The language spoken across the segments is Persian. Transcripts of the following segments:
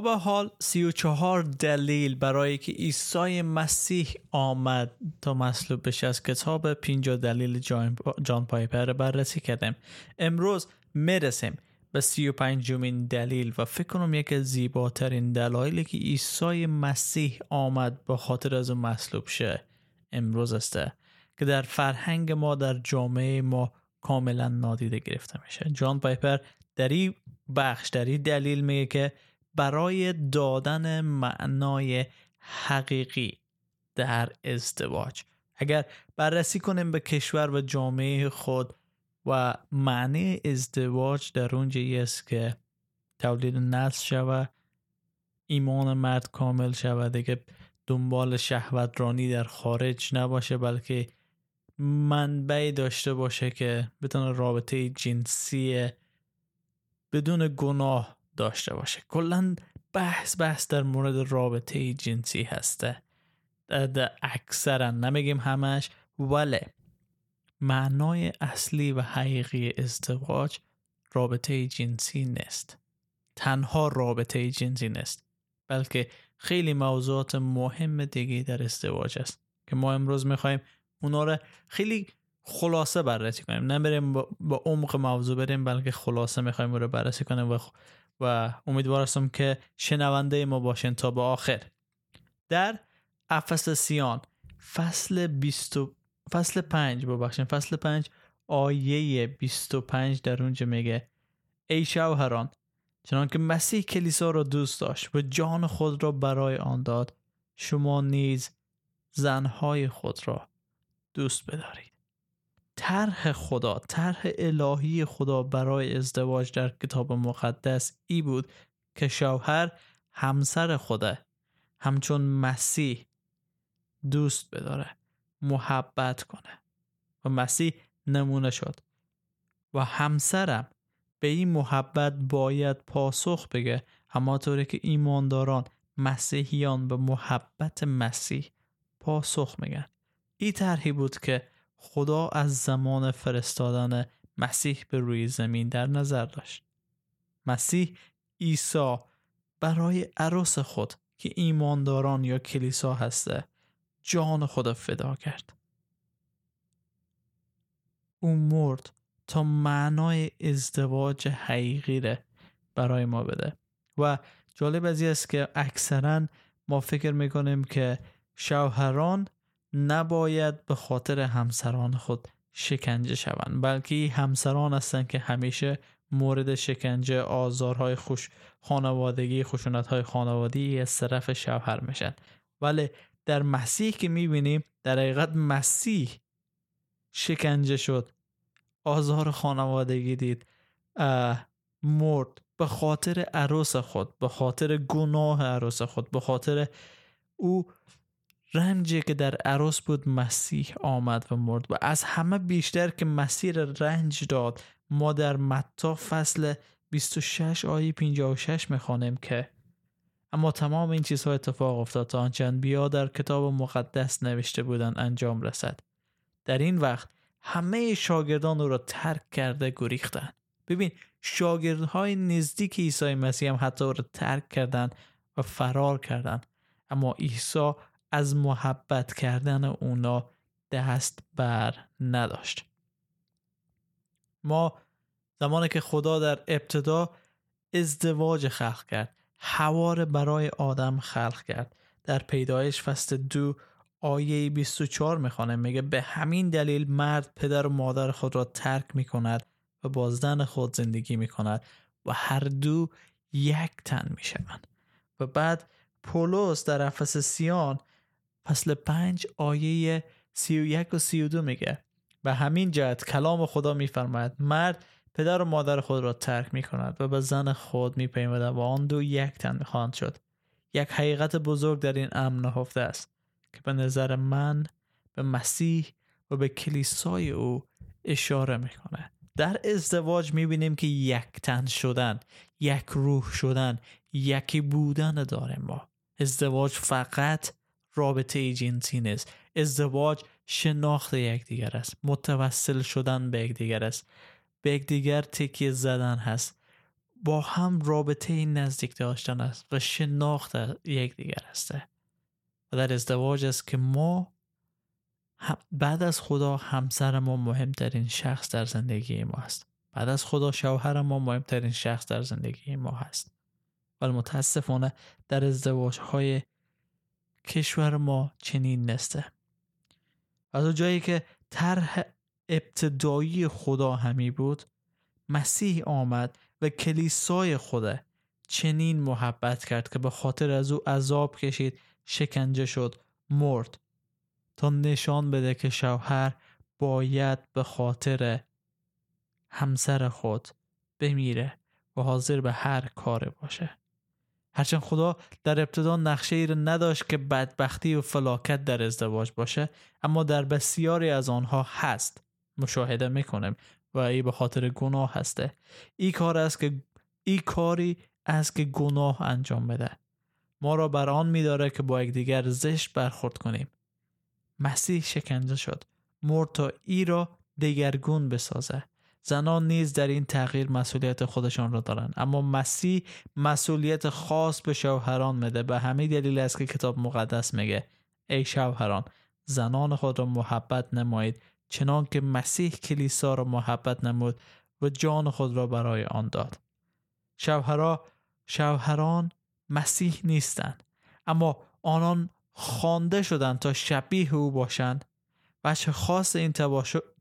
به حال سی و چهار دلیل برای که عیسی مسیح آمد تا مصلوب بشه از کتاب پینجا دلیل جان پایپر بررسی کردیم. امروز می‌رسیم به سی و پنجمین دلیل و فکر کنم یکی زیباترین دلایلی که عیسی مسیح آمد به خاطر از اون مصلوب شه. امروز است که در فرهنگ ما در جامعه ما کاملا نادیده گرفته میشه. جان پایپر در این بخش در این دلیل میگه که برای دادن معنای حقیقی در ازدواج. اگر بررسی کنیم به کشور و جامعه خود و معنی ازدواج در اونجایی است که تولید نسل شود ایمان مرد کامل شود. دیگه دنبال شهوت رانی در خارج نباشه بلکه منبعی داشته باشه که بتونه رابطه جنسی بدون گناه داشته باشه. کلا بحث بحث در مورد رابطه جنسی هسته. اکثرا نمیگیم همش ولی معنای اصلی و حقیقی ازدواج رابطه جنسی نیست. تنها رابطه جنسی نیست بلکه خیلی موضوعات مهم دیگه در ازدواج است که ما امروز می‌خوایم اونا رو خیلی خلاصه بررسی کنیم. نمیریم با عمق موضوع بریم بلکه خلاصه می‌خوایم رو بررسی کنیم و و امیدوار هستم که شنونده ما باشین تا به آخر. در افسسیان فصل 20 فصل 5 ببخشید فصل 5 آیه 25 در اونجا میگه ای شوهران چنان که مسیح کلیسا را دوست داشت و جان خود را برای آن داد شما نیز زنهای خود را دوست بدارید. طرح خدا طرح الهی خدا برای ازدواج در کتاب مقدس ای بود که شوهر همسر خوده همچون مسیح دوست بداره محبت کنه. و مسیح نمونه شد. و همسرم به این محبت باید پاسخ بگه همانطوری که ایمانداران مسیحیان به محبت مسیح پاسخ میگن. این طرحی بود که خدا از زمان فرستادن مسیح به روی زمین در نظر داشت. مسیح عیسی برای عروس خود که ایمانداران یا کلیسا هسته جان خدا فدا کرد. او مرد تا معنای ازدواج حقیقی برای ما بده و جالب از است که اکثرا ما فکر می‌کنیم که شوهران نباید به خاطر همسران خود شکنجه شوند بلکه همسران هستند که همیشه مورد شکنجه آزارهای خوش خانوادگی خشونت خانوادگی از طرف شوهر میشن. ولی در مسیح که می‌بینیم در حقیقت مسیح شکنجه شد آزار خانوادگی دید مرد به خاطر عروس خود به خاطر گناه عروس خود به خاطر او رنجی که در عروس بود مسیح آمد و مرد و از همه بیشتر که مسیر رنج داد ما در متا فصل 26 آیه 56 می‌خوانیم که اما تمام این چیزها اتفاق افتاد تا آنچه بیا در کتاب مقدس نوشته بودند انجام رسد. در این وقت همه شاگردان او را ترک کرده گریختند. ببین شاگردهای نزدیک عیسی مسیح هم حتی او را ترک کردند و فرار کردند. اما عیسی از محبت کردن اونا دست بر نداشت. ما زمانی که خدا در ابتدا ازدواج خلق کرد حوار برای آدم خلق کرد. در پیدایش فصل دو آیه 24 می‌خوانه میگه به همین دلیل مرد پدر و مادر خود را ترک می‌کند و با زن خود زندگی می‌کند و هر دو یک تن می‌شوند. و بعد پولس در افسسیان فصل پنج آیه سی و یک و سی و دو میگه. و همین جهت کلام خدا میفرماید مرد پدر و مادر خود را ترک می کند و به زن خود می و آن دو یک تن خواهند شد. یک حقیقت بزرگ در این امر نهفته است که به نظر من به مسیح و به کلیسای او اشاره می‌کنه. در ازدواج می‌بینیم که یک تن شدن یک روح شدن یکی بودن داریم ما. ازدواج فقط رابطه جنسی نیست. ازدواج شناخت یکدیگر است. متوسل شدن به یکدیگر است. به یکدیگر تکیه زدن هست. با هم رابطه نزدیک داشتن است و شناخت یکدیگر است. و در ازدواج است که ما بعد از خدا همسر ما مهمترین شخص در زندگی ما است. بعد از خدا شوهر ما مهمترین شخص در زندگی ما هست. ولی متاسفانه در ازدواج های کشور ما چنین نسته از جایی که طرح ابتدایی خدا همی بود مسیح آمد و کلیسای خدا چنین محبت کرد که به خاطر از او عذاب کشید شکنجه شد مرد. تا نشان بده که شوهر باید به خاطر همسر خود بمیره و حاضر به هر کار باشه. هرچند خدا در ابتدا نقشه ای را نداشت که بدبختی و فلاکت در ازدواج باشه اما در بسیاری از آنها هست. مشاهده می‌کنیم و ای به خاطر گناه هسته. ای کار است که ای کاری است که گناه انجام بده. ما را بر آن میداره که با یکدیگر زشت برخورد کنیم. مسیح شکنجه شد. مرد تا ای را دگرگون بسازه. زنان نیز در این تغییر مسئولیت خودشان را دارند. اما مسیح مسئولیت خاص به شوهران میده به همه دلیل است که کتاب مقدس میگه ای شوهران زنان خود را محبت نمایید چنان که مسیح کلیسا را محبت نمود و جان خود را برای آن داد. شوهرا شوهران مسیح نیستند اما آنان خوانده شدند تا شبیه او باشند. بچه خاص این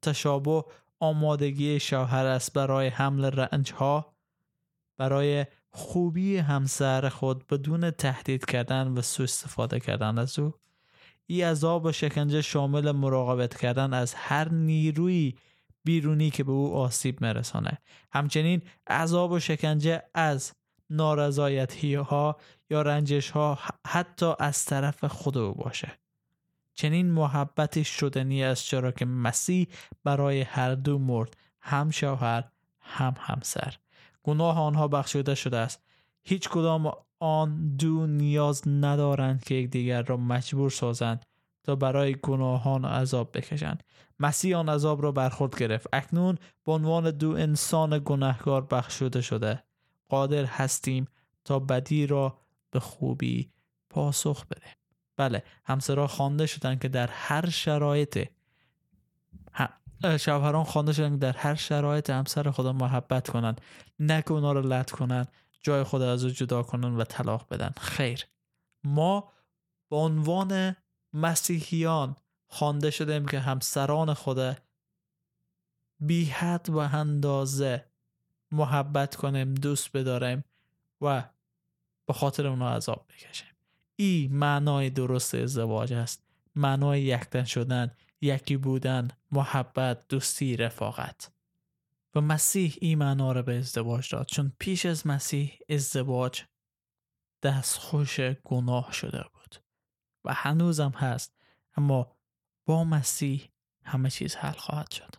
تشابه آمادگی شوهر است برای حمل رنج ها برای خوبی همسر خود بدون تهدید کردن و سو استفاده کردن از او. این عذاب و شکنجه شامل مراقبت کردن از هر نیروی بیرونی که به او آسیب مرسانه همچنین عذاب و شکنجه از نارضایتی ها یا رنجش ها حتی از طرف خود او باشه. چنین محبتی شدنی است چرا که مسیح برای هر دو مرد هم شوهر هم همسر. گناه آنها بخشیده شده است. هیچ کدام آن دو نیاز ندارند که یکدیگر را مجبور سازند تا برای گناهان عذاب بکشند. مسیح آن عذاب را برخورد گرفت. اکنون به عنوان دو انسان گناهکار بخشوده شده. قادر هستیم تا بدی را به خوبی پاسخ بده بله همسرها خوانده شدن که در هر شرایط شوهران خوانده شدن که در هر شرایط همسر خدا محبت کنند نه که اونا رو لط کنند جای خود از او جدا کنند و طلاق بدن. خیر. ما به عنوان مسیحیان خوانده شدیم که همسران خدا بی حد و اندازه محبت کنیم دوست بداریم و به خاطر اونا عذاب بکشیم. ای معنای درست ازدواج است. معنای یکتن شدن یکی بودن محبت دوستی رفاقت. و مسیح این معنا را به ازدواج داد. چون پیش از مسیح ازدواج دستخوش گناه شده بود. و هنوزم هست اما با مسیح همه چیز حل خواهد شد.